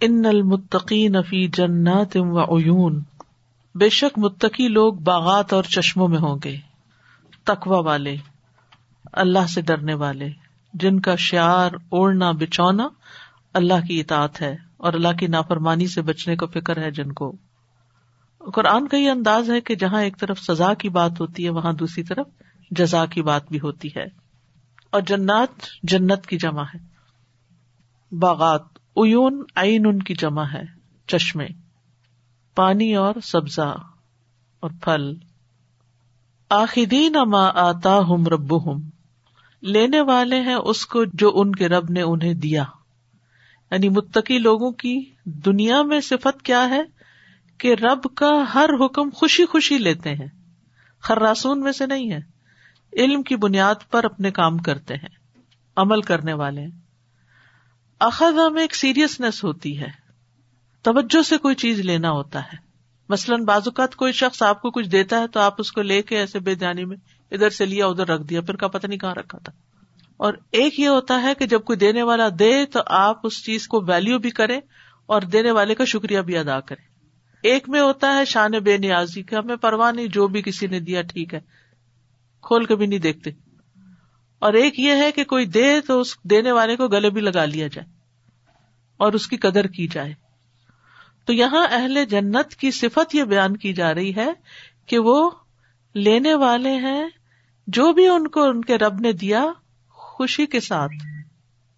ان المتقین فی جنات و عیون۔ بے شک متقی لوگ باغات اور چشموں میں ہوں گے تقوا والے، اللہ سے ڈرنے والے، جن کا شعر اوڑھنا بچونا اللہ کی اطاعت ہے اور اللہ کی نافرمانی سے بچنے کو فکر ہے جن کو۔ قرآن کا یہ انداز ہے کہ جہاں ایک طرف سزا کی بات ہوتی ہے، وہاں دوسری طرف جزا کی بات بھی ہوتی ہے۔ اور جنات، جنت کی جمع ہے۔ باغات اون آئین ان کی جمع ہے، چشمے، پانی اور سبزہ اور پھل۔ آخدین اما آتا ہم رب ہم لینے والے ہیں اس کو جو ان کے رب نے انہیں دیا۔ یعنی متقی لوگوں کی دنیا میں صفت کیا ہے کہ رب کا ہر حکم خوشی خوشی لیتے ہیں۔ خراسون میں سے نہیں ہے، علم کی بنیاد پر اپنے کام کرتے ہیں، عمل کرنے والے ہیں۔ اخذا میں ایک سیریسنیس ہوتی ہے۔ توجہ سے کوئی چیز لینا ہوتا ہے۔ مثلاً بازوقات کوئی شخص آپ کو کچھ دیتا ہے تو آپ اس کو لے کے ایسے بے جانی میں ادھر سے لیا، ادھر رکھ دیا، پھر کا پتہ نہیں کہاں رکھا تھا۔ اور ایک یہ ہوتا ہے کہ جب کوئی دینے والا دے تو آپ اس چیز کو ویلو بھی کرے اور دینے والے کا شکریہ بھی ادا کرے ایک میں ہوتا ہے شان بے نیازی کہ ہمیں پرواہ نہیں، جو بھی کسی نے دیا ٹھیک ہے، کھول کے بھی نہیں دیکھتے۔ اور ایک یہ ہے کہ کوئی دے تو اس دینے والے کو گلے بھی لگا لیا جائے اور اس کی قدر کی جائے۔ تو یہاں اہل جنت کی صفت یہ بیان کی جا رہی ہے کہ وہ لینے والے ہیں، جو بھی ان کو ان کے رب نے دیا خوشی کے ساتھ۔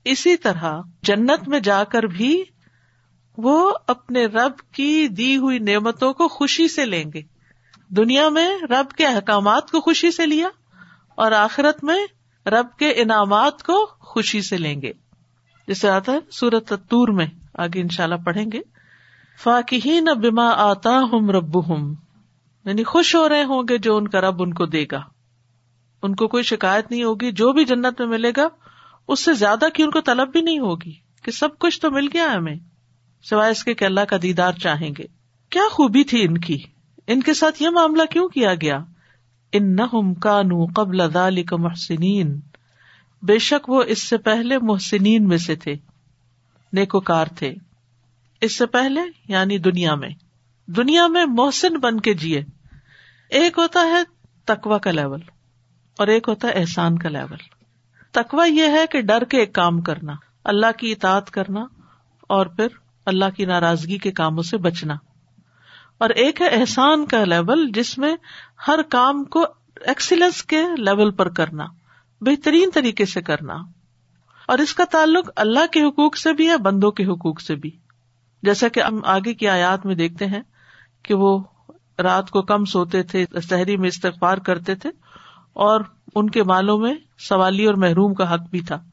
اسی طرح جنت میں جا کر بھی وہ اپنے رب کی دی ہوئی نعمتوں کو خوشی سے لیں گے۔ دنیا میں رب کے احکامات کو خوشی سے لیا اور آخرت میں رب کے انعامات کو خوشی سے لیں گے۔ جسے آتا ہے سورت تور میں، آگے ان شاء اللہ پڑھیں گے۔ فاقی نہ بیما آتا ہوں رب ہوں یعنی خوش ہو رہے ہوں گے جو ان کا رب ان کو دے گا۔ ان کو کوئی شکایت نہیں ہوگی، جو بھی جنت میں ملے گا، اس سے زیادہ کی ان کو طلب بھی نہیں ہوگی، کہ سب کچھ تو مل گیا ہمیں۔ سوائے اس کے کہ اللہ کا دیدار چاہیں گے۔ کیا خوبی تھی ان کی؟ ان کے ساتھ یہ معاملہ کیوں کیا گیا؟ ان نہ کانو قبل محسنین۔ بے شک وہ اس سے پہلے محسنین میں سے تھے، نیکوکار تھے۔ اس سے پہلے یعنی دنیا میں۔ دنیا میں محسن بن کے جیے۔ ایک ہوتا ہے تکوا کا لیول اور ایک ہوتا ہے احسان کا لیول۔ تکوا یہ ہے کہ ڈر کے ایک کام کرنا، اللہ کی اطاعت کرنا اور پھر اللہ کی ناراضگی کے کاموں سے بچنا۔ اور ایک ہے احسان کا لیول جس میں ہر کام کو ایکسیلنس کے لیول پر کرنا، بہترین طریقے سے کرنا۔ اور اس کا تعلق اللہ کے حقوق سے بھی ہے، بندوں کے حقوق سے بھی۔ جیسا کہ ہم آگے کی آیات میں دیکھتے ہیں کہ وہ رات کو کم سوتے تھے شہری میں استغفار کرتے تھے اور ان کے مالوں میں سوالی اور محروم کا حق بھی تھا۔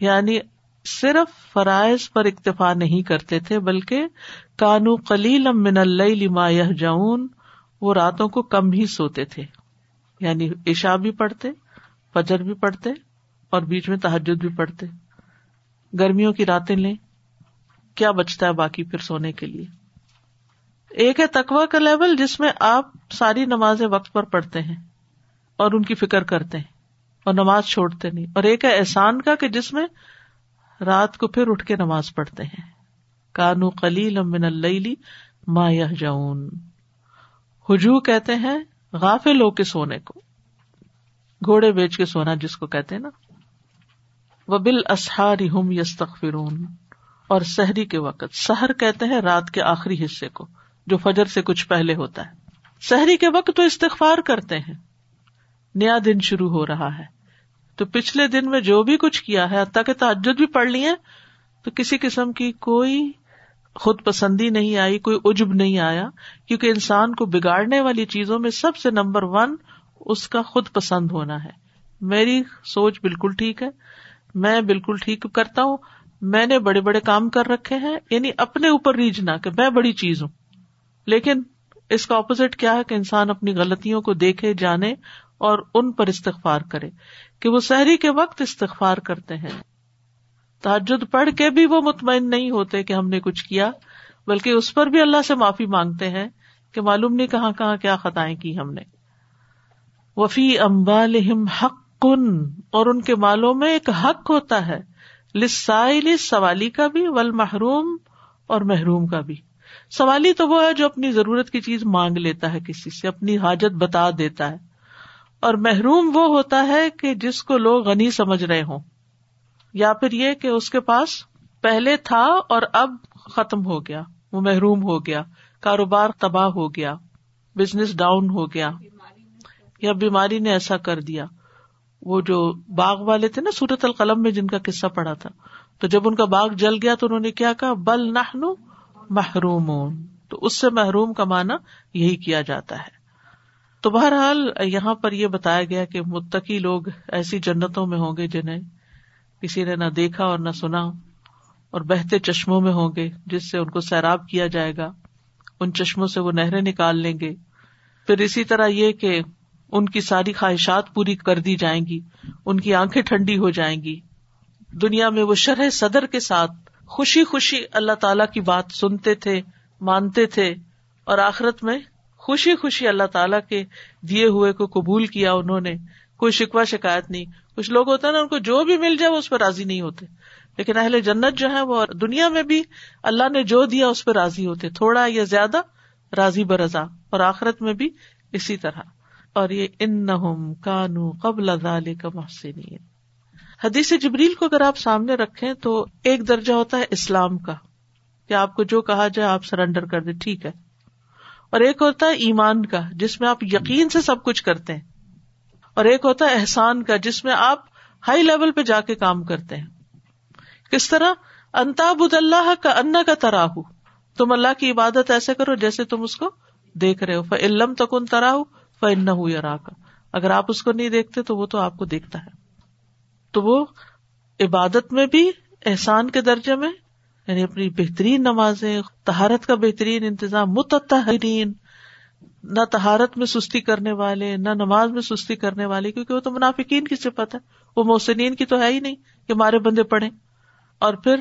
یعنی صرف فرائض پر اکتفا نہیں کرتے تھے، بلکہ کانو کلیل من لما یہ جاؤن وہ راتوں کو کم ہی سوتے تھے۔ یعنی عشا بھی پڑھتے، فجر بھی پڑھتے، اور بیچ میں تحجد بھی پڑھتے۔ گرمیوں کی راتیں لیں، کیا بچتا ہے باقی پھر سونے کے لیے؟ ایک ہے تکوا کا لیول جس میں آپ ساری نمازیں وقت پر پڑھتے ہیں اور ان کی فکر کرتے ہیں اور نماز چھوڑتے نہیں۔ اور ایک ہے احسان کا کہ جس میں رات کو پھر اٹھ کے نماز پڑھتے ہیں۔ کانو کلیل امن اللہ ما یہ جاؤن ہجو کہتے ہیں غافل ہو کے سونے کو، گھوڑے بیچ کے سونا جس کو کہتے ہیں نا۔ وہ بال اسہاری ہم یس تخرون اور سحری کے وقت، سحر کہتے ہیں رات کے آخری حصے کو، جو فجر سے کچھ پہلے ہوتا ہے۔ سحری کے وقت تو استغفار کرتے ہیں۔ نیا دن شروع ہو رہا ہے۔ تو پچھلے دن میں جو بھی کچھ کیا ہے کہ تعجد بھی پڑھ لی ہے تو کسی قسم کی کوئی خود پسندی نہیں آئی، کوئی اجب نہیں آیا، کیونکہ انسان کو بگاڑنے والی چیزوں میں سب سے نمبر ون اس کا خود پسند ہونا ہے۔ میری سوچ بالکل ٹھیک ہے، میں بالکل ٹھیک کرتا ہوں، میں نے بڑے بڑے کام کر رکھے ہیں یعنی اپنے اوپر ریجنا کہ میں بڑی چیز ہوں۔ لیکن اس کا اپوزٹ کیا ہے کہ انسان اپنی غلطیوں کو دیکھے، جانے اور ان پر استغفار کرے، کہ وہ سحری کے وقت استغفار کرتے ہیں۔ تحجد پڑھ کے بھی وہ مطمئن نہیں ہوتے کہ ہم نے کچھ کیا، بلکہ اس پر بھی اللہ سے معافی مانگتے ہیں کہ معلوم نہیں کہاں کہاں کیا خطائیں کی ہم نے۔ وفی امبال حق کن اور ان کے مالوں میں ایک حق ہوتا ہے لسائل سوالی کا بھی ول محروم اور محروم کا بھی۔ سوالی تو وہ ہے جو اپنی ضرورت کی چیز مانگ لیتا ہے کسی سے، اپنی حاجت بتا دیتا ہے۔ اور محروم وہ ہوتا ہے کہ جس کو لوگ غنی سمجھ رہے ہوں۔ یا پھر یہ کہ اس کے پاس پہلے تھا اور اب ختم ہو گیا، وہ محروم ہو گیا، کاروبار تباہ ہو گیا بزنس ڈاؤن ہو گیا، یا بیماری نے ایسا کر دیا۔ وہ جو باغ والے تھے نا سورت القلم میں جن کا قصہ پڑا تھا۔ تو جب ان کا باغ جل گیا تو انہوں نے کیا کہا؟ بل نہ محروم تو اس سے محروم کا معنی یہی کیا جاتا ہے۔ تو بہرحال یہاں پر یہ بتایا گیا کہ متقی لوگ ایسی جنتوں میں ہوں گے جنہیں کسی نے نہ دیکھا اور نہ سنا اور بہتے چشموں میں ہوں گے جس سے ان کو سیراب کیا جائے گا۔ ان چشموں سے وہ نہریں نکال لیں گے۔ پھر اسی طرح یہ کہ ان کی ساری خواہشات پوری کر دی جائیں گی۔ ان کی آنکھیں ٹھنڈی ہو جائیں گی۔ دنیا میں وہ شرح صدر کے ساتھ خوشی خوشی اللہ تعالی کی بات سنتے تھے، مانتے تھے اور آخرت میں خوشی خوشی اللہ تعالیٰ کے دیے ہوئے کو قبول کیا انہوں نے۔ کوئی شکوا شکایت نہیں۔ کچھ لوگ ہوتے نا، ان کو جو بھی مل جائے وہ اس پہ راضی نہیں ہوتے۔ لیکن اہل جنت جو ہے وہ دنیا میں بھی اللہ نے جو دیا اس پہ راضی ہوتے۔ تھوڑا یا زیادہ راضی برضا۔ اور آخرت میں بھی اسی طرح۔ اور یہ ان کانو قبل کا محسن حدیث جبریل کو اگر آپ سامنے رکھیں تو ایک درجہ ہوتا ہے اسلام کا۔ کہ آپ کو جو کہا جائے آپ سرینڈر کر دیں، ٹھیک ہے۔ اور ایک ہوتا ہے ایمان کا، جس میں آپ یقین سے سب کچھ کرتے ہیں۔ اور ایک ہوتا ہے احسان کا، جس میں آپ ہائی لیول پہ جا کے کام کرتے ہیں۔ کس طرح؟ انتاب اللہ کا انا کا تراہ تم اللہ کی عبادت ایسے کرو جیسے تم اس کو دیکھ رہے ہو۔ علم تکن تراہ فن یا کا اگر آپ اس کو نہیں دیکھتے تو وہ تو آپ کو دیکھتا ہے۔ تو وہ عبادت میں بھی احسان کے درجے میں یعنی اپنی بہترین نمازیں تہارت کا بہترین انتظام متحرین نہ تہارت میں سستی کرنے والے، نہ نماز میں سستی کرنے والے، کیونکہ وہ تو منافقین کی صفت ہے۔ وہ محسنین کی تو ہے ہی نہیں کہ ہمارے بندے پڑھے اور پھر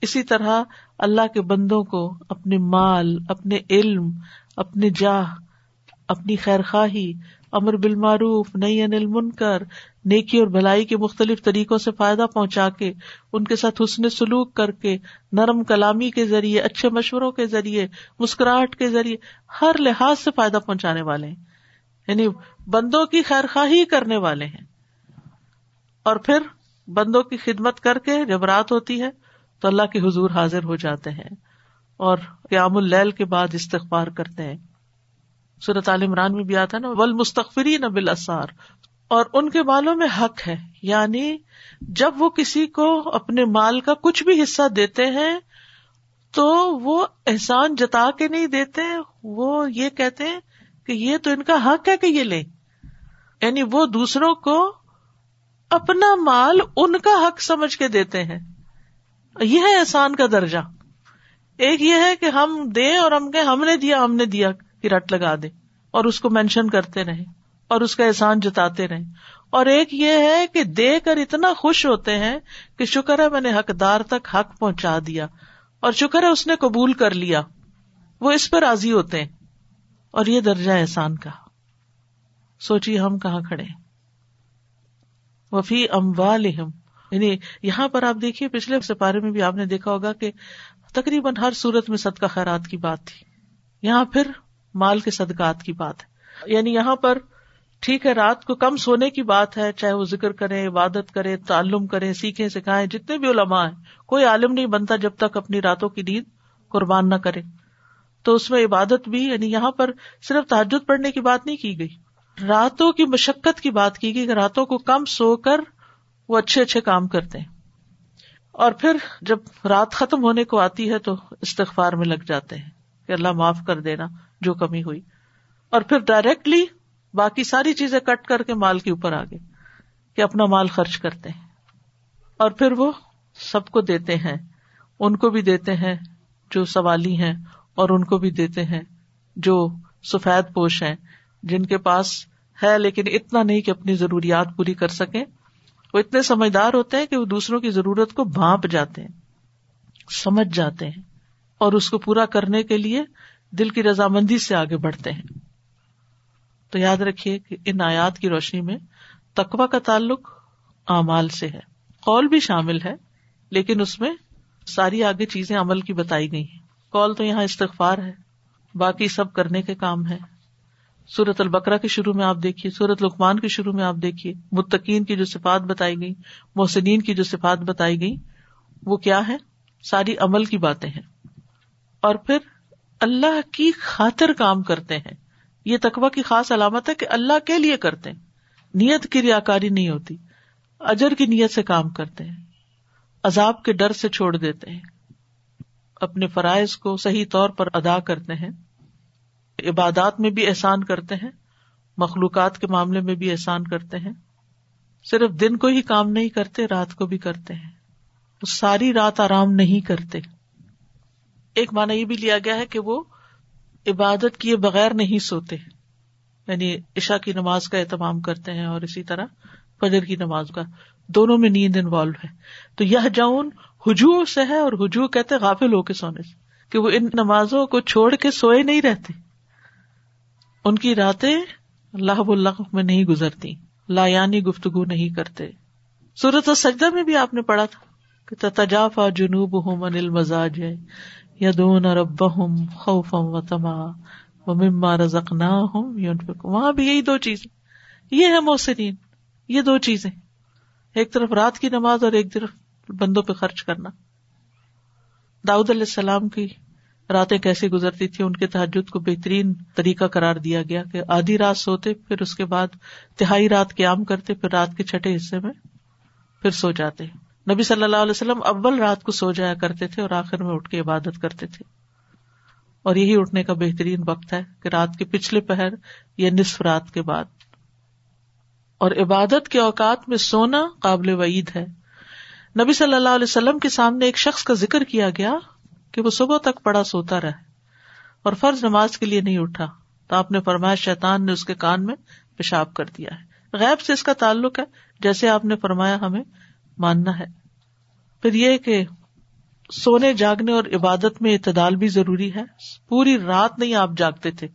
اسی طرح اللہ کے بندوں کو اپنے مال، اپنے علم، اپنے جاہ، اپنی خیر خواہی امر بالمعروف نئی انل منکر نیکی اور بھلائی کے مختلف طریقوں سے فائدہ پہنچا کے، ان کے ساتھ حسن سلوک کر کے، نرم کلامی کے ذریعے، اچھے مشوروں کے ذریعے، مسکراہٹ کے ذریعے، ہر لحاظ سے فائدہ پہنچانے والے ہیں۔ یعنی بندوں کی خیر خواہی کرنے والے ہیں۔ اور پھر بندوں کی خدمت کر کے جب رات ہوتی ہے تو اللہ کے حضور حاضر ہو جاتے ہیں اور قیام اللیل کے بعد استغفار کرتے ہیں۔ صورت عال عمران میں بھی آتا ہے نا ول مستقفری نہ بل اثار اور ان کے بالوں میں حق ہے۔ یعنی جب وہ کسی کو اپنے مال کا کچھ بھی حصہ دیتے ہیں، تو وہ احسان جتا کے نہیں دیتے، وہ یہ کہتے ہیں کہ یہ تو ان کا حق ہے کہ یہ لے یعنی وہ دوسروں کو اپنا مال ان کا حق سمجھ کے دیتے ہیں۔ یہ ہے احسان کا درجہ۔ ایک یہ ہے کہ ہم دیں اور ہم کہ ہم نے دیا، ہم نے دیا کہ رٹ لگا دے اور اس کو مینشن کرتے رہے اور اس کا احسان جتاتے رہے اور ایک یہ ہے کہ دے کر اتنا خوش ہوتے ہیں کہ شکر ہے میں نے حقدار تک حق پہنچا دیا اور شکر ہے اس نے قبول کر لیا۔ وہ اس پہ راضی ہوتے ہیں۔ اور یہ درجہ احسان کا۔ سوچیے ہم کہاں کھڑے وفی اموالہم۔ یعنی یہاں پر آپ دیکھیے، پچھلے سپارے میں بھی آپ نے دیکھا ہوگا کہ تقریباً ہر صورت میں صدقہ خیرات کی بات تھی۔ یہاں پھر مال کے صدقات کی بات ہے۔ یعنی یہاں پر ٹھیک ہے، رات کو کم سونے کی بات ہے، چاہے وہ ذکر کرے عبادت کرے تعلم کرے سیکھے سکھائے جتنے بھی علماء ہیں، کوئی عالم نہیں بنتا جب تک اپنی راتوں کی نیند قربان نہ کرے۔ تو اس میں عبادت بھی یعنی یہاں پر صرف تحجد پڑھنے کی بات نہیں کی گئی۔ راتوں کی مشقت کی بات کی گئی کہ راتوں کو کم سو کر وہ اچھے اچھے کام کرتے ہیں۔ اور پھر جب رات ختم ہونے کو آتی ہے تو استغفار میں لگ جاتے ہیں کہ اللہ معاف کر دینا جو کمی ہوئی۔ اور پھر ڈائریکٹلی باقی ساری چیزیں کٹ کر کے مال کے اوپر آگے کہ اپنا مال خرچ کرتے ہیں۔ اور پھر وہ سب کو دیتے ہیں۔ ان کو بھی دیتے ہیں جو سوالی ہیں اور ان کو بھی دیتے ہیں جو سفید پوش ہیں۔ جن کے پاس ہے لیکن اتنا نہیں کہ اپنی ضروریات پوری کر سکیں۔ وہ اتنے سمجھدار ہوتے ہیں کہ وہ دوسروں کی ضرورت کو بھانپ جاتے ہیں۔ سمجھ جاتے ہیں اور اس کو پورا کرنے کے لیے دل کی رضامندی سے آگے بڑھتے ہیں۔ تو یاد رکھیے کہ ان آیات کی روشنی میں تقوا کا تعلق اعمال سے ہے۔ قول بھی شامل ہے، لیکن اس میں ساری آگے چیزیں عمل کی بتائی گئی ہیں۔ کال تو یہاں استغفار ہے، باقی سب کرنے کے کام ہے سورت البکرا کے شروع میں آپ دیکھیے سورت لکمان کے شروع میں آپ دیکھیے، متقین کی جو صفات بتائی گئی محسنین کی جو صفات بتائی گئی وہ کیا ہے ساری عمل کی باتیں ہیں۔ اور پھر اللہ کی خاطر کام کرتے ہیں۔ یہ تقوا کی خاص علامت ہے کہ اللہ کے لیے کرتے ہیں۔ نیت کی ریا کاری نہیں ہوتی۔ اجر کی نیت سے کام کرتے ہیں۔ عذاب کے ڈر سے چھوڑ دیتے ہیں۔ اپنے فرائض کو صحیح طور پر ادا کرتے ہیں۔ عبادات میں بھی احسان کرتے ہیں۔ مخلوقات کے معاملے میں بھی احسان کرتے ہیں۔ صرف دن کو ہی کام نہیں کرتے، رات کو بھی کرتے ہیں۔ ساری رات آرام نہیں کرتے۔ ایک مانا یہ بھی لیا گیا ہے کہ وہ عبادت کیے بغیر نہیں سوتے۔ یعنی عشا کی نماز کا اہتمام کرتے ہیں اور اسی طرح فجر کی نماز کا۔ دونوں میں نیند انوالو ہے۔ تو یہ جاؤن ہجو سے ہے اور ہجو کہتے غافل ہو کے سونے سے۔ کہ وہ ان نمازوں کو چھوڑ کے سوئے نہیں رہتے۔ ان کی راتیں اللہ اللہ میں نہیں گزرتی۔ لا یعنی گفتگو نہیں کرتے۔ سورت و سجدہ میں بھی آپ نے پڑھا تھا کہ تجافا جنوب ہوں انل مزاج ہے یدون رب ہوں خوفم و تما و مما رزق نہ ہوں وہاں بھی یہی دو چیزیں۔ یہ ہے موسرین یہ دو چیزیں۔ ایک طرف رات کی نماز اور ایک طرف بندوں پہ خرچ کرنا۔ داؤد علیہ السلام کی راتیں کیسے گزرتی تھی ان کے تحجد کو بہترین طریقہ قرار دیا گیا کہ آدھی رات سوتے، پھر اس کے بعد تہائی رات قیام کرتے، پھر رات کے چھٹے حصے میں پھر سو جاتے۔ نبی صلی اللہ علیہ وسلم اول رات کو سو جایا کرتے تھے اور آخر میں اٹھ کے عبادت کرتے تھے۔ اور یہی اٹھنے کا بہترین وقت ہے کہ رات کے پچھلے پہر یا نصف رات کے بعد۔ اور عبادت کے اوقات میں سونا قابل وعید ہے۔ نبی صلی اللہ علیہ وسلم کے سامنے ایک شخص کا ذکر کیا گیا کہ وہ صبح تک پڑا سوتا رہے اور فرض نماز کے لیے نہیں اٹھا۔ تو آپ نے فرمایا، شیطان نے اس کے کان میں پیشاب کر دیا ہے۔ غیب سے اس کا تعلق ہے۔ جیسے آپ نے فرمایا ہمیں ماننا ہے۔ پھر یہ کہ سونے جاگنے اور عبادت میں اعتدال بھی ضروری ہے۔ پوری رات نہیں آپ جاگتے تھے،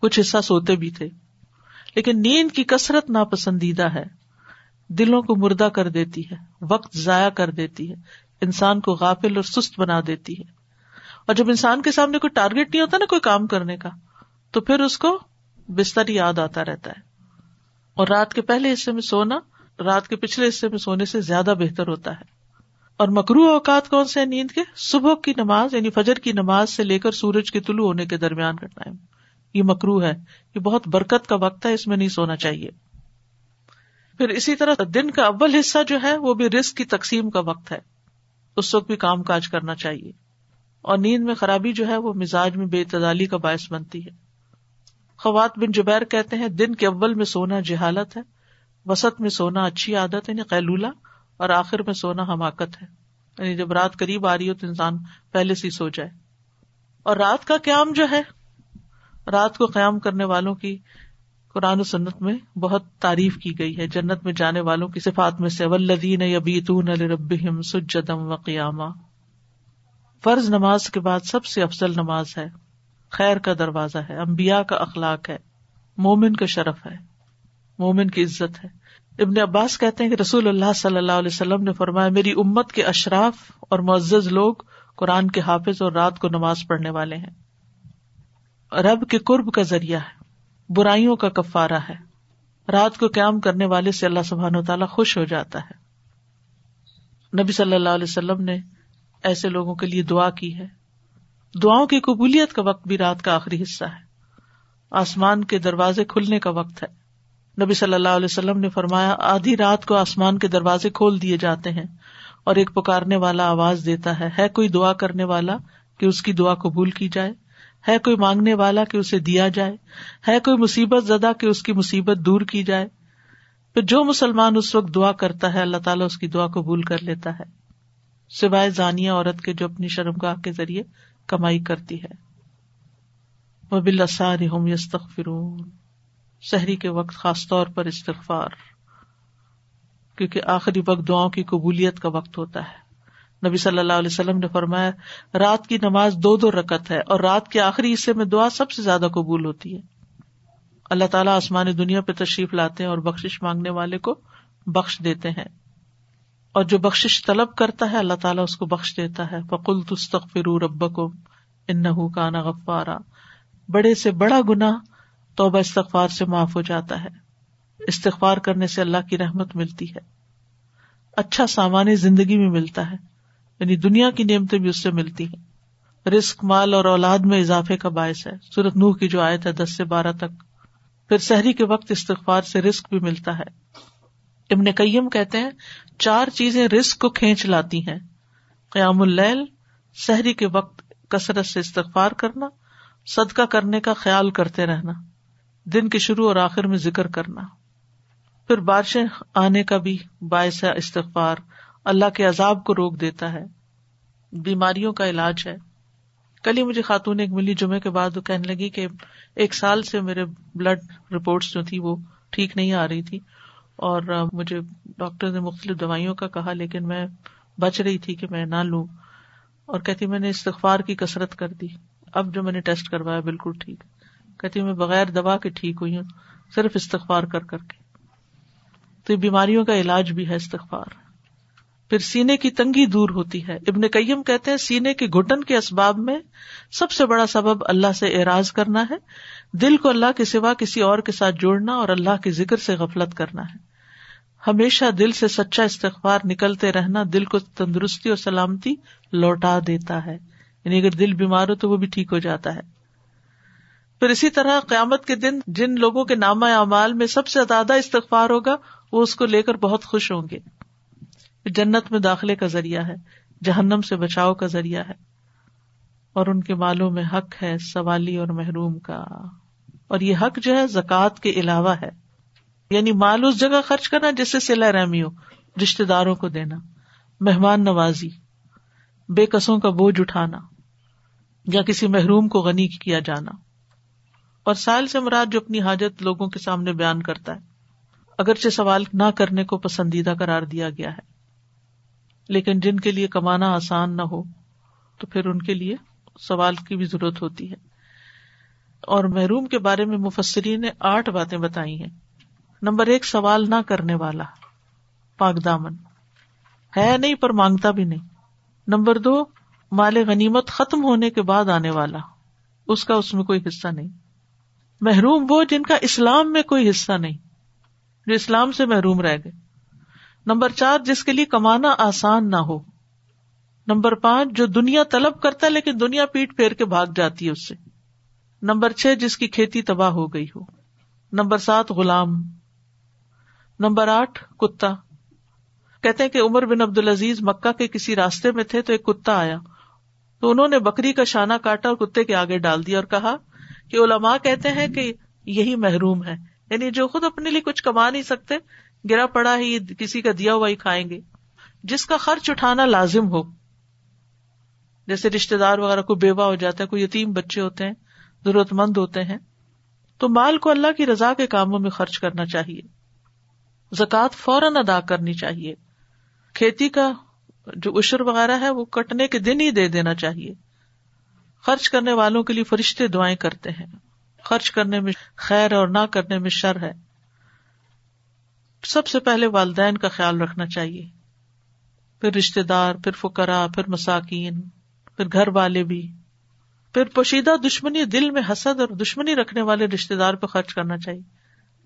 کچھ حصہ سوتے بھی تھے۔ لیکن نیند کی کثرت ناپسندیدہ ہے۔ دلوں کو مردہ کر دیتی ہے، وقت ضائع کر دیتی ہے۔ انسان کو غافل اور سست بنا دیتی ہے۔ اور جب انسان کے سامنے کوئی ٹارگیٹ نہیں ہوتا نا کوئی کام کرنے کا، تو پھر اس کو بستر یاد آتا رہتا ہے۔ اور رات کے پہلے حصے میں سونا رات کے پچھلے حصے میں سونے سے زیادہ بہتر ہوتا ہے۔ اور مکرو اوقات کون سے نیند کے؟ صبح کی نماز یعنی فجر کی نماز سے لے کر سورج کے طلوع ہونے کے درمیان کا ٹائم۔ یہ مکرو ہے، یہ بہت برکت کا وقت ہے، اس میں نہیں سونا چاہیے۔ پھر اسی طرح دن کا اول حصہ جو ہے، وہ بھی رسک کی تقسیم کا وقت ہے۔ اس وقت بھی کام کاج کرنا چاہیے۔ اور نیند میں خرابی جو ہے، وہ مزاج میں بے اعتدالی کا باعث بنتی ہے۔ خوات بن جبیر کہتے ہیں، دن کے اول میں سونا جہالت ہے۔ وسط میں سونا اچھی عادت ہے یعنی قیلولہ، اور آخر میں سونا حماقت ہے۔ یعنی جب رات قریب آ رہی ہو تو انسان پہلے سے سو جائے۔ اور رات کا قیام جو ہے، رات کو قیام کرنے والوں کی قرآن و سنت میں بہت تعریف کی گئی ہے۔ جنت میں جانے والوں کی صفات میں سے ولدین یبیتون لربہم سجدم و قیاما۔ فرض نماز کے بعد سب سے افضل نماز ہے۔ خیر کا دروازہ ہے امبیا کا اخلاق ہے، مومن کا شرف ہے۔ مومن کی عزت ہے۔ ابن عباس کہتے ہیں کہ رسول اللہ صلی اللہ علیہ وسلم نے فرمایا، میری امت کے اشراف اور معزز لوگ قرآن کے حافظ اور رات کو نماز پڑھنے والے ہیں۔ رب کے قرب کا ذریعہ ہے، برائیوں کا کفارہ ہے۔ رات کو قیام کرنے والے سے اللہ سبحان و تعالیٰ خوش ہو جاتا ہے۔ نبی صلی اللہ علیہ وسلم نے ایسے لوگوں کے لیے دعا کی ہے۔ دعاؤں کی قبولیت کا وقت بھی رات کا آخری حصہ ہے۔ آسمان کے دروازے کھلنے کا وقت ہے۔ نبی صلی اللہ علیہ وسلم نے فرمایا، آدھی رات کو آسمان کے دروازے کھول دیے جاتے ہیں اور ایک پکارنے والا آواز دیتا ہے ہے کوئی دعا کرنے والا کہ اس کی دعا قبول کی جائے؟ ہے کوئی مانگنے والا کہ اسے دیا جائے؟ ہے کوئی مصیبت زدہ کہ اس کی مصیبت دور کی جائے؟ پھر جو مسلمان اس وقت دعا کرتا ہے، اللہ تعالیٰ اس کی دعا قبول کر لیتا ہے۔ سوائے زانیہ عورت کے جو اپنی شرم گاہ کے ذریعے کمائی کرتی ہے۔ وہ بلاسار ہوم یستغفرون شہری کے وقت خاص طور پر استغفار، کیونکہ آخری وقت دعاؤں کی قبولیت کا وقت ہوتا ہے۔ نبی صلی اللہ علیہ وسلم نے فرمایا، رات کی نماز دو دو رکت ہے اور رات کے آخری حصے میں دعا سب سے زیادہ قبول ہوتی ہے۔ اللہ تعالیٰ آسمانی دنیا پہ تشریف لاتے ہیں اور بخش مانگنے والے کو بخش دیتے ہیں۔ اور جو بخش طلب کرتا ہے، اللہ تعالیٰ اس کو بخش دیتا ہے۔ فکل تستخ فرو رب کو ان کا غفارا۔ بڑے سے بڑا گنا توبہ استغفار سے معاف ہو جاتا ہے۔ استغفار کرنے سے اللہ کی رحمت ملتی ہے۔ اچھا سامان زندگی میں ملتا ہے۔ یعنی دنیا کی نعمتیں بھی اس سے ملتی ہیں۔ رسک مال اور اولاد میں اضافے کا باعث ہے۔ سورت نوح کی جو آیت ہے دس سے بارہ تک۔ پھر سحری کے وقت استغفار سے رسک بھی ملتا ہے۔ ابن کئیم کہتے ہیں، چار چیزیں رسک کو کھینچ لاتی ہیں۔ قیام اللیل، سحری کے وقت کثرت سے استغفار کرنا، صدقہ کرنے کا خیال کرتے رہنا۔ دن کے شروع اور آخر میں ذکر کرنا۔ پھر بارشیں آنے کا بھی باعث ہے استغفار۔ اللہ کے عذاب کو روک دیتا ہے۔ بیماریوں کا علاج ہے۔ کل ہی مجھے خاتون ایک ملی جمعے کے بعد وہ کہنے لگی کہ ایک سال سے میرے بلڈ رپورٹس جو تھی وہ ٹھیک نہیں آ رہی تھی۔ اور مجھے ڈاکٹر نے مختلف دوائیوں کا کہا، لیکن میں بچ رہی تھی کہ میں نہ لوں۔ اور کہتی، میں نے استغفار کی کسرت کر دی۔ اب جو میں نے ٹیسٹ کروایا، بالکل ٹھیک۔ کہتی میں بغیر دوا کے ٹھیک ہوئی ہوں، صرف استغفار کر کر کے۔ تو یہ بیماریوں کا علاج بھی ہے استغفار۔ پھر سینے کی تنگی دور ہوتی ہے۔ ابن کئیم کہتے ہیں، سینے کے گٹن کے اسباب میں سب سے بڑا سبب اللہ سے اعراض کرنا ہے۔ دل کو اللہ کے سوا کسی اور کے ساتھ جوڑنا اور اللہ کے ذکر سے غفلت کرنا ہے۔ ہمیشہ دل سے سچا استغفار نکلتے رہنا دل کو تندرستی اور سلامتی لوٹا دیتا ہے۔ یعنی اگر دل بیمار ہو تو وہ بھی ٹھیک ہو جاتا ہے۔ پھر اسی طرح قیامت کے دن جن لوگوں کے نامہ اعمال میں سب سے زیادہ استغفار ہوگا، وہ اس کو لے کر بہت خوش ہوں گے۔ جنت میں داخلے کا ذریعہ ہے، جہنم سے بچاؤ کا ذریعہ ہے۔ اور ان کے مالوں میں حق ہے، سوالی اور محروم کا۔ اور یہ حق جو ہے، زکوٰۃ کے علاوہ ہے۔ یعنی مال اس جگہ خرچ کرنا جس سے سلا رحمی ہو رشتے داروں کو دینا۔ مہمان نوازی، بے قصوں کا بوجھ اٹھانا۔ یا کسی محروم کو غنی کیا جانا۔ اور سائل سے مراد جو اپنی حاجت لوگوں کے سامنے بیان کرتا ہے، اگرچہ سوال نہ کرنے کو پسندیدہ قرار دیا گیا ہے، لیکن جن کے لیے کمانا آسان نہ ہو، تو پھر ان کے لیے سوال کی بھی ضرورت ہوتی ہے۔ اور محروم کے بارے میں مفسرین نے آٹھ باتیں بتائی ہیں۔ نمبر ایک، سوال نہ کرنے والا، پاک دامن۔ ہے نہیں پر مانگتا بھی نہیں۔ نمبر دو، مال غنیمت ختم ہونے کے بعد آنے والا، اس کا اس میں کوئی حصہ نہیں۔ محروم وہ جن کا اسلام میں کوئی حصہ نہیں، جو اسلام سے محروم رہ گئے۔ نمبر چار، جس کے لیے کمانا آسان نہ ہو۔ نمبر پانچ، جو دنیا طلب کرتا ہے لیکن دنیا پیٹ پھیر کے بھاگ جاتی ہے اس سے۔ نمبر چھ، جس کی کھیتی تباہ ہو گئی ہو۔ نمبر سات، غلام۔ نمبر آٹھ، کتا۔ کہتے کہ عمر بن عبد العزیز مکہ کے کسی راستے میں تھے تو ایک کتا آیا۔ تو انہوں نے بکری کا شانہ کاٹا اور کتے کے آگے ڈال دیا اور کہا کہ علماء کہتے ہیں کہ یہی محروم ہے۔ یعنی جو خود اپنے لیے کچھ کما نہیں سکتے، گرا پڑا ہی کسی کا دیا ہوا ہی کھائیں گے۔ جس کا خرچ اٹھانا لازم ہو۔ جیسے رشتے دار وغیرہ کو بیوہ ہو جاتا ہے، کوئی یتیم بچے ہوتے ہیں ضرورت مند ہوتے ہیں، تو مال کو اللہ کی رضا کے کاموں میں خرچ کرنا چاہیے۔ زکوٰۃ فوراً ادا کرنی چاہیے۔ کھیتی کا جو اشر وغیرہ ہے، وہ کٹنے کے دن ہی دے دینا چاہیے۔ خرچ کرنے والوں کے لیے فرشتے دعائیں کرتے ہیں۔ خرچ کرنے میں خیر اور نہ کرنے میں شر ہے۔ سب سے پہلے والدین کا خیال رکھنا چاہیے۔ پھر رشتے دار، پھر فکرا پھر مساکین، پھر گھر والے بھی۔ پھر پوشیدہ دشمنی دل میں حسد اور دشمنی رکھنے والے رشتے دار پہ خرچ کرنا چاہیے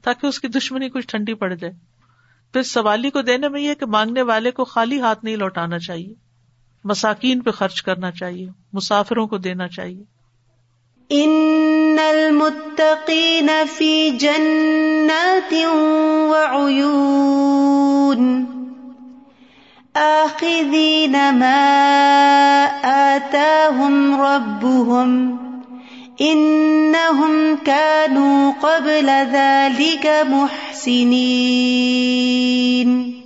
تاکہ اس کی دشمنی کچھ ٹھنڈی پڑ جائے۔ پھر سوالی کو دینے میں یہ کہ مانگنے والے کو خالی ہاتھ نہیں لوٹانا چاہیے۔ مساکین پہ خرچ کرنا چاہیے، مسافروں کو دینا چاہیے۔ ان المتقین فی جنات وعیون۔ آخذین ما آتاهم ربهم انہم كانوا قبل ذلك محسنین۔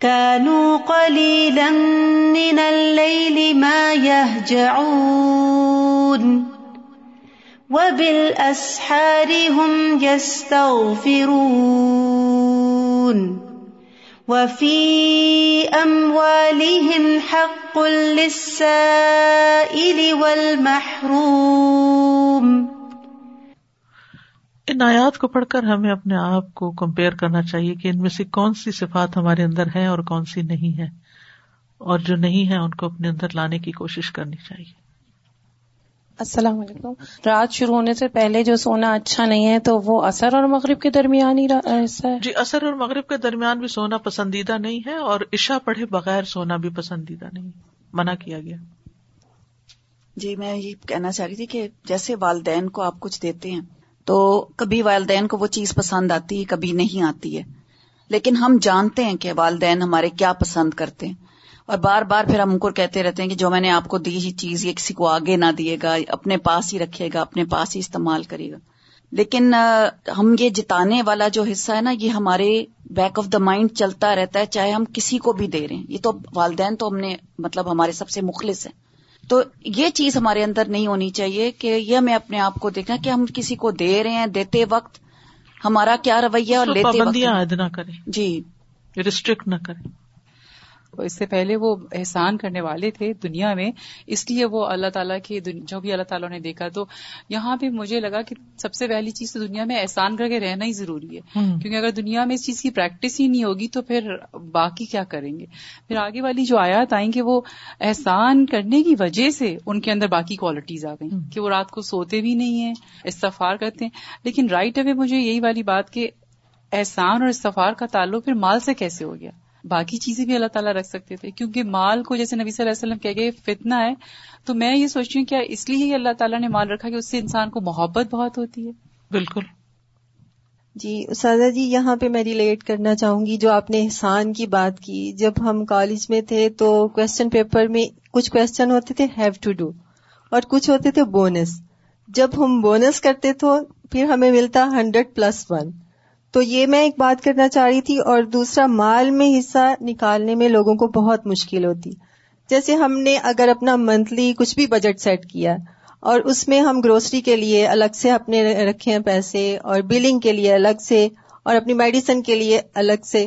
كانوا قليلا من الليل ما يهجعون وبالأسحار هم يستغفرون وفي أموالهم حق للسائل والمحروم ان آیات کو پڑھ کر ہمیں اپنے آپ کو کمپیئر کرنا چاہیے کہ ان میں سے کون سی صفات ہمارے اندر ہے اور کون سی نہیں ہے اور جو نہیں ہے ان کو اپنے اندر لانے کی کوشش کرنی چاہیے۔ السلام علیکم۔ رات شروع ہونے سے پہلے جو سونا اچھا نہیں ہے تو وہ اثر اور مغرب کے درمیان ہی حصہ ہے۔ جی اثر اور مغرب کے درمیان بھی سونا پسندیدہ نہیں ہے اور عشا پڑھے بغیر سونا بھی پسندیدہ نہیں منع کیا گیا۔ جی میں یہ کہنا چاہ رہی تھی کہ جیسے والدین کو آپ کچھ دیتے ہیں تو کبھی والدین کو وہ چیز پسند آتی ہے، کبھی نہیں آتی ہے۔ لیکن ہم جانتے ہیں کہ والدین ہمارے کیا پسند کرتے ہیں۔ اور بار بار پھر ہم کو کہتے رہتے ہیں کہ جو میں نے آپ کو دی ہی چیز، یہ کسی کو آگے نہ دیے گا، اپنے پاس ہی رکھے گا، اپنے پاس ہی استعمال کرے گا۔ لیکن ہم یہ جتانے والا جو حصہ ہے نا، یہ ہمارے بیک آف دا مائنڈ چلتا رہتا ہے، چاہے ہم کسی کو بھی دے رہے ہیں۔ یہ تو والدین تو ہم نے مطلب ہمارے سب سے مخلص ہیں۔ تو یہ چیز ہمارے اندر نہیں ہونی چاہیے کہ یہ ہمیں اپنے آپ کو دیکھنا کہ ہم کسی کو دے رہے ہیں دیتے وقت ہمارا کیا رویہ اور لیتے وقت نہ کریں۔ جی۔ ریسٹرکٹ نہ کریں۔ اس سے پہلے وہ احسان کرنے والے تھے دنیا میں۔ اس لیے وہ اللہ تعالیٰ کی جو بھی اللہ تعالیٰ نے دیکھا۔ تو یہاں پہ مجھے لگا کہ سب سے پہلی چیز تو دنیا میں احسان کر کے رہنا ہی ضروری ہے۔ کیونکہ اگر دنیا میں اس چیز کی پریکٹس ہی نہیں ہوگی تو پھر باقی کیا کریں گے؟ پھر آگے والی جو آیات آئیں کہ وہ احسان کرنے کی وجہ سے ان کے اندر باقی کوالٹیز آ گئیں کہ وہ رات کو سوتے بھی نہیں ہیں استفار کرتے ہیں۔ لیکن رائٹ اوے مجھے یہی والی بات کہ احسان اور استفار کا تعلق پھر مال سے کیسے ہو گیا؟ باقی چیزیں بھی اللہ تعالیٰ رکھ سکتے تھے۔ کیونکہ مال کو جیسے نبی صلی اللہ علیہ وسلم کہہ گئے فتنا ہے تو میں یہ سوچتی ہوں کیا اس لیے ہی اللہ تعالیٰ نے مال رکھا کہ اس سے انسان کو محبت بہت ہوتی ہے۔ بالکل۔ جی اساتذہ جی یہاں پہ میں ریلیٹ کرنا چاہوں گی جو آپ نے احسان کی بات کی۔ جب ہم کالج میں تھے تو کوشچن پیپر میں کچھ کوشچن ہوتے تھے ہیو ٹو ڈو اور کچھ ہوتے تھے بونس جب ہم بونس کرتے تو پھر ہمیں ملتا ہنڈریڈ پلس ون تو یہ میں ایک بات کرنا چاہ رہی تھی اور دوسرا مال میں حصہ نکالنے میں لوگوں کو بہت مشکل ہوتی۔ جیسے ہم نے اگر اپنا منتھلی کچھ بھی بجٹ سیٹ کیا اور اس میں ہم گروسری کے لیے الگ سے اپنے رکھے ہیں پیسے اور بلنگ کے لیے الگ سے اور اپنی میڈیسن کے لیے الگ سے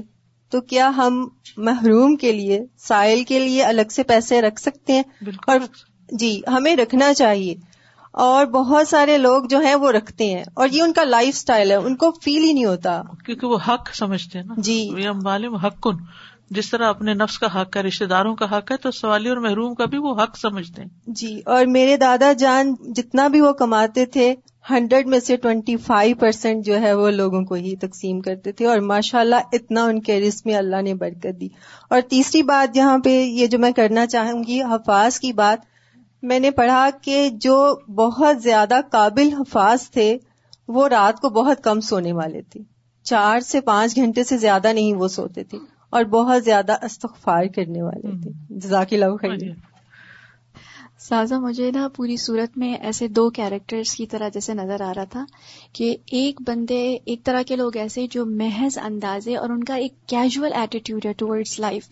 تو کیا ہم محروم کے لیے سائل کے لیے الگ سے پیسے رکھ سکتے ہیں؟ اور جی ہمیں رکھنا چاہیے۔ اور بہت سارے لوگ جو ہیں وہ رکھتے ہیں اور یہ ان کا لائف سٹائل ہے ان کو فیل ہی نہیں ہوتا۔ کیونکہ وہ حق سمجھتے ہیں نا۔ جی۔ معلوم حق کن جس طرح اپنے نفس کا حق ہے رشتے داروں کا حق ہے تو سوالی اور محروم کا بھی وہ حق سمجھتے ہیں۔ جی اور میرے دادا جان جتنا بھی وہ کماتے تھے ہنڈریڈ میں سے ٹوینٹی فائیو پرسینٹ جو ہے وہ لوگوں کو ہی تقسیم کرتے تھے اور ماشاء اللہ اتنا ان کے رسم میں اللہ نے برکت دی۔ اور تیسری بات جہاں پہ یہ جو میں کرنا چاہوں گی حفاظ کی بات میں نے پڑھا کہ جو بہت زیادہ قابل حفاظ تھے، وہ رات کو بہت کم سونے والے تھے۔ چار سے پانچ گھنٹے سے زیادہ نہیں وہ سوتے تھے اور بہت زیادہ استغفار کرنے والے تھے۔ جزاک اللہ خیر۔ سازا، مجھے نا پوری صورت میں ایسے دو کیریکٹرز کی طرح جیسے نظر آ رہا تھا کہ ایک بندے، ایک طرح کے لوگ ایسے جو محض اندازے اور ان کا ایک کیجول ایٹیٹیوڈ ہے ٹورڈز لائف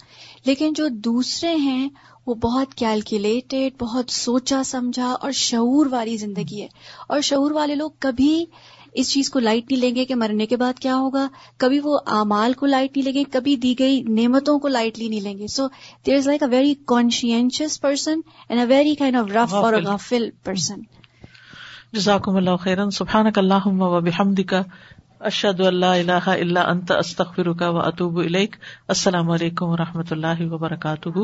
لیکن جو دوسرے ہیں، وہ بہت کیلکولیٹڈ بہت سوچا، سمجھا اور شعور والی زندگی ہے۔ اور شعور والے لوگ کبھی اس چیز کو لائٹ نہیں لیں گے کہ مرنے کے بعد کیا ہوگا؟ کبھی وہ اعمال کو لائٹ نہیں لیں گے کبھی دی گئی نعمتوں کو لائٹلی نہیں لیں گے۔ So there is like a very conscientious person and a very kind of rough اور غافل. پرسن جزاکم اللہ خیرن. سبحان اللہ و بحمدک. اشد اللہ الہ الا انت استغفرک و اتوب الیک. السلام علیکم و رحمۃ اللہ وبرکاتہ.